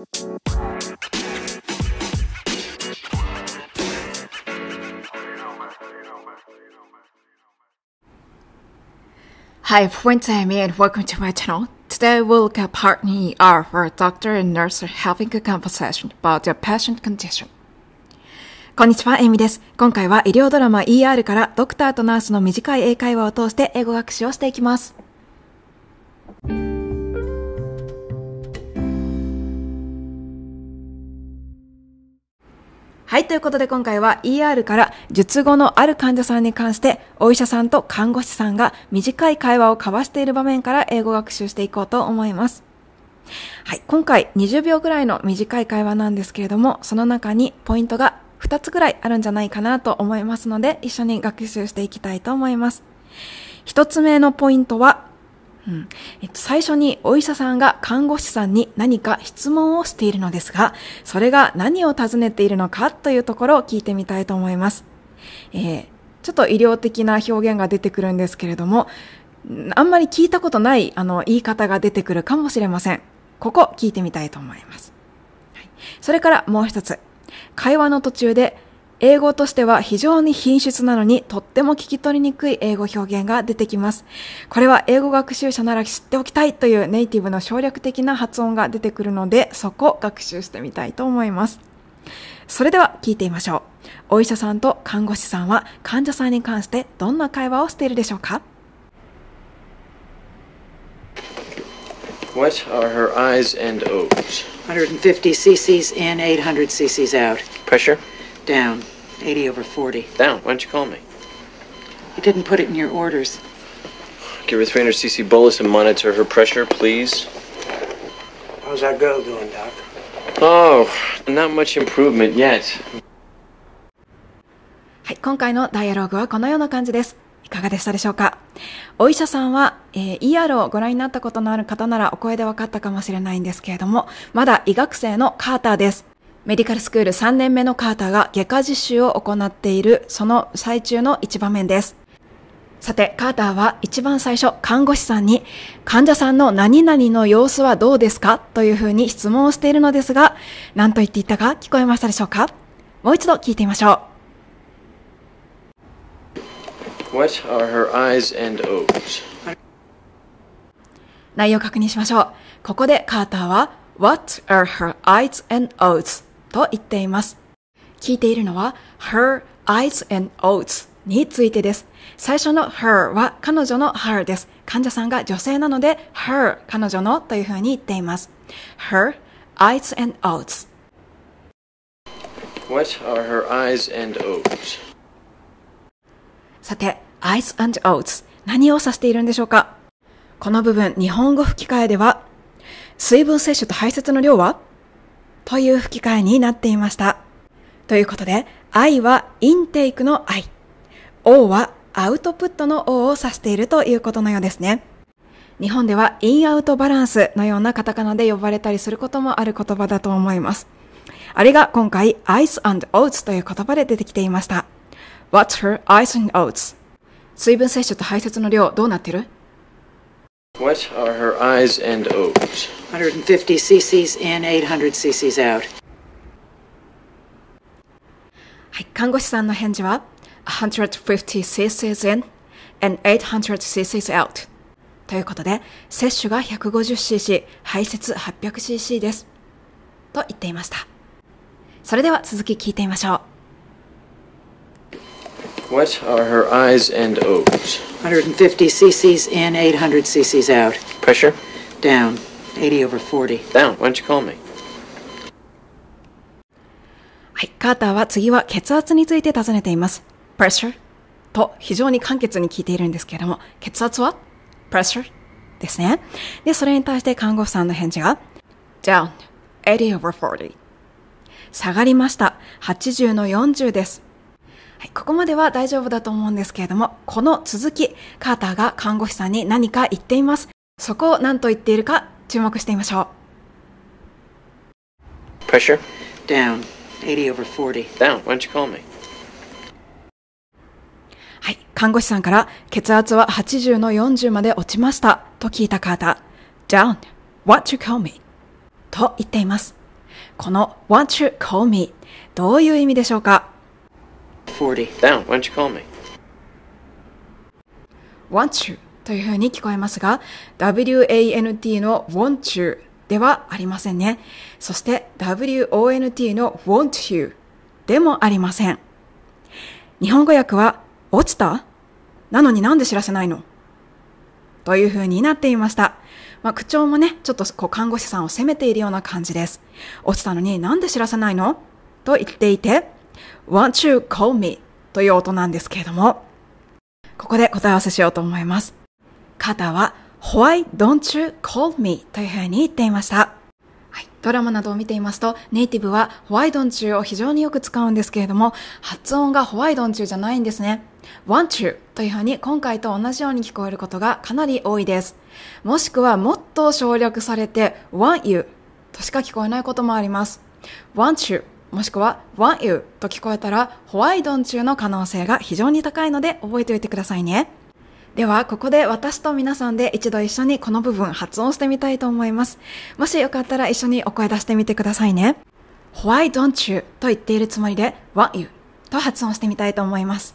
Hi, friends, I'm Ian. welcome to my channel. Today we'll look at part ER where a doctor and nurse are having a conversation about their patient condition. こんにちは、エミです。今回は医療ドラマ ER からドクターとナースの短い英会話を通して英語学習をしていきます。はい、ということで今回は ER から術後のある患者さんに関してお医者さんと看護師さんが短い会話を交わしている場面から英語学習していこうと思います。はい、今回20秒ぐらいの短い会話なんですけれども、その中にポイントが2つぐらいあるんじゃないかなと思いますので、一緒に学習していきたいと思います。1つ目のポイントは、うんえっと、最初にお医者さんが看護師さんに何か質問をしているのですが、それが何を尋ねているのかというところを聞いてみたいと思います。えー、ちょっと医療的な表現が出てくるんですけれども、あんまり聞いたことないあの言い方が出てくるかもしれません。ここ聞いてみたいと思います。はい、それからもう一つ。会話の途中で英語としては非常に品質なのにとっても聞き取りにくい英語表現が出てきます。これは英語学習者なら知っておきたいというネイティブの省略的な発音が出てくるので、そこ学習してみたいと思います。それでは聞いてみましょう。お医者さんと看護師さんは患者さんに関してどんな会話をしているでしょうか？What are her I's and O's? 150 cc's in, 800 cc's out. Pressure? Down. 80 over 40. Down. Why don't you call me? You didn't put it in your orders. Give her 300 cc bolus and monitor her pressure, please. How's that girl doing, Doc? Oh, not much improvement yet. はい、今回のダイアログはこのような感じです。いかがでしたでしょうかお医者さんは、えー、ER をご覧になったことのある方ならお声で分かったかもしれないんですけれども、まだ医学生のカーターです。メディカルスクール3年目のカーターが外科実習を行っているその最中の一場面です。さて、カーターは一番最初、看護師さんに、患者さんの何々の様子はどうですか？というふうに質問をしているのですが、何と言っていたか聞こえましたでしょうか？もう一度聞いてみましょう。What are her I's and O's? 内容を確認しましょう。ここでカーターは、What are her I's and O's? と言っています。聞いているのは her eyes and oats についてです。最初の her は彼女の her です。患者さんが女性なので her 彼女のというふうに言っています。her eyes and oats What are her eyes and oats? さて、eyes and oats 何を指しているんでしょうか？この部分、日本語吹き替えでは水分摂取と排泄の量は？という吹き替えになっていました。ということで、I はインテイクの I。O はアウトプットの O を指しているということのようですね。日本ではインアウトバランスのようなカタカナで呼ばれたりすることもある言葉だと思います。あれが今回 ice and oats という言葉で出てきていました。What's her ice and oats? 水分摂取と排泄の量どうなってる？What are her I's and O's? 150 cc's in, 800 cc's out. はい、看護師さんの返事は150 cc's in and 800 cc's out ということで、摂取が 150cc、排泄 800cc です。と言っていました。それでは続き聞いてみましょう。What are her I's and O's? 150 cc's in, 800 cc's out. Pressure? Down. 80 over 40. Down. Why don't you call me? はい、カーターは次は血圧について尋ねています。pressure と非常に簡潔に聞いているんですけれども、血圧は pressure ですね。で、それに対して看護婦さんの返事が down 80 over 40下がりました。80の40です。はい、ここまでは大丈夫だと思うんですけれども、この続き、カーターが看護師さんに何か言っています。そこを何と言っているか注目してみましょう。Pressure? Down. 80 over 40. Down. Why don't you call me? はい。看護師さんから血圧は80の40まで落ちましたと聞いたカーター。Down. What you call me? と言っています。この Won't you call me どういう意味でしょうか？40. Down. Why don't you call me? want you というふうに聞こえますが、want の want you ではありませんね。そして wont の want you でもありません。日本語訳は、落ちた？なのになんで知らせないの？という風になっていました。まあ、口調もね、ちょっとこう看護師さんを責めているような感じです。落ちたのになんで知らせないの？と言っていて、want you call me という音なんですけれども、ここで答え合わせしようと思います。カーターは、Why don't you call me? というふうに言っていました。はい。ドラマなどを見ていますと、ネイティブは Why don't you を非常によく使うんですけれども、発音が Why don't you じゃないんですね。want you というふうに今回と同じように聞こえることがかなり多いです。もしくはもっと省略されて want you としか聞こえないこともあります。want you もしくは want you と聞こえたら Why don't you の可能性が非常に高いので覚えておいてくださいね。では、ここで私と皆さんで一度一緒にこの部分発音してみたいと思います。もしよかったら一緒にお声出してみてくださいね。Why don't you と言っているつもりで want you と発音してみたいと思います。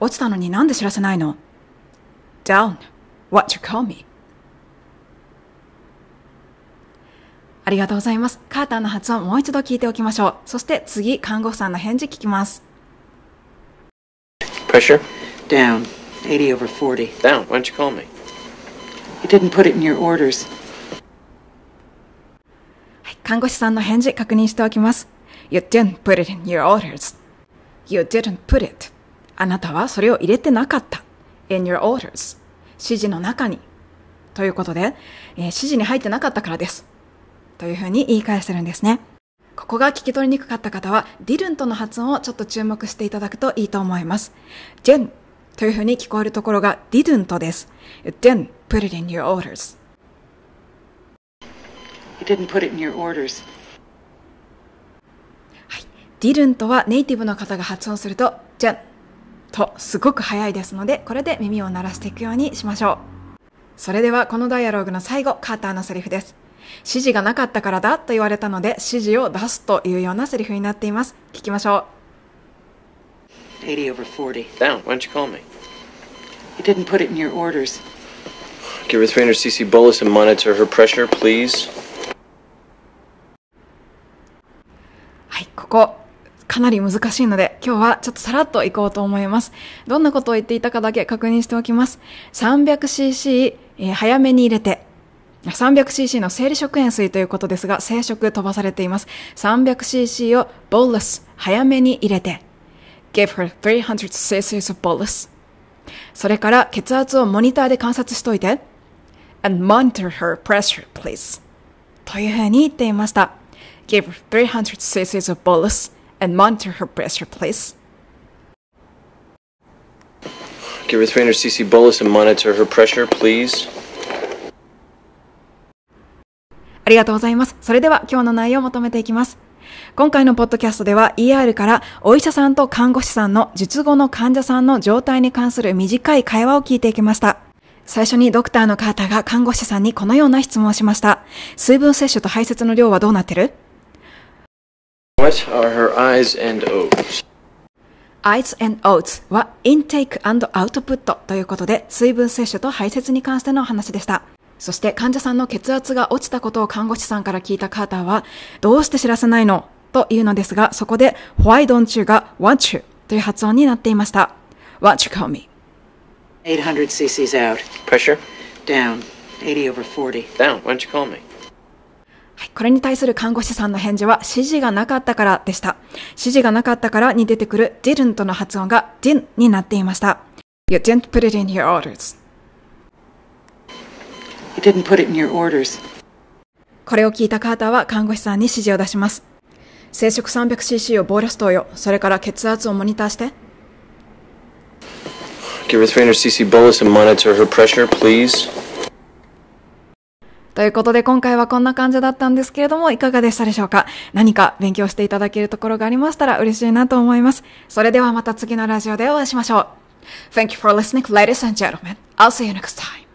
落ちたのになんで知らせないの ?down, what you call me? ありがとうございます。カーターの発音もう一度聞いておきましょう。そして次、看護婦さんの返事聞きます。Pressure? Down. 80 over 40. Down. Why don't you call me? You didn't put it in your orders. はい看護師さんの返事確認しておきます。You didn't put it in your orders. You didn't put it. あなたはそれを入れてなかった。in your orders. 指示の中に。ということで、えー指示に入ってなかったからです。というふうに言い返してるんですね。ここが聞き取りにくかった方は、didn't の発音をちょっと注目していただくといいと思います。didn't というふうに聞こえるところが didn't です。Didn't put it in your orders. You didn't put it in your orders. didn't はネイティブの方が発音すると、じゃんとすごく早いですので、これで耳を鳴らしていくようにしましょう。それではこのダイアログの最後、カーターのセリフです。指示がなかったからだと言われたので、指示を出すというようなセリフになっています。聞きましょ80 over 40. Down. Why don't you call me? You didn't put it in your orders. Give her 300cc bolus and monitor her pressure, please. う。はい、ここ、かなり難しいので、今日はちょっとさらっといこうと思います。どんなことを言っていたかだけ確認しておきます。300cc、えー早めに入れて、300cc の生理食塩水ということですが、生食飛ばされています。300cc を bolus 早めに入れて、give her 300cc of bolus それから血圧をモニターで観察しといて、and monitor her pressure, please. というふうに言っていました。give her 300cc of bolus and monitor her pressure, please. Give her 300cc bolus and monitor her pressure, please. ありがとうございます。それでは今日の内容をまとめていきます。今回のポッドキャストでは ER からお医者さんと看護師さんの術後の患者さんの状態に関する短い会話を聞いていきました。最初にドクターのカーターが看護師さんにこのような質問をしました。水分摂取と排泄の量はどうなってる？What are her eyes and O's? ?Eyes and oats は intake and output ということで水分摂取と排泄に関しての話でした。そして患者さんの血圧が落ちたことを看護師さんから聞いたカーターは、どうして知らせないの？というのですが、そこで、ホワイ don't がワンチュという発音になっていました。want you call これに対する看護師さんの返事は指示がなかったからでした。指示がなかったからに出てくる didn't の発音が din になっていました。これを聞いたカーターは看護師さんに指示を出します。生食 300cc をボーラス投与、それから血圧をモニターして。Give her 300cc bolus and monitor her pressure, please. ということで今回はこんな感じだったんですけれどもいかがでしたでしょうか？何か勉強していただけるところがありましたら嬉しいなと思います。それではまた次のラジオでお会いしましょう。Thank you for listening, ladies and gentlemen. I'll see you next time.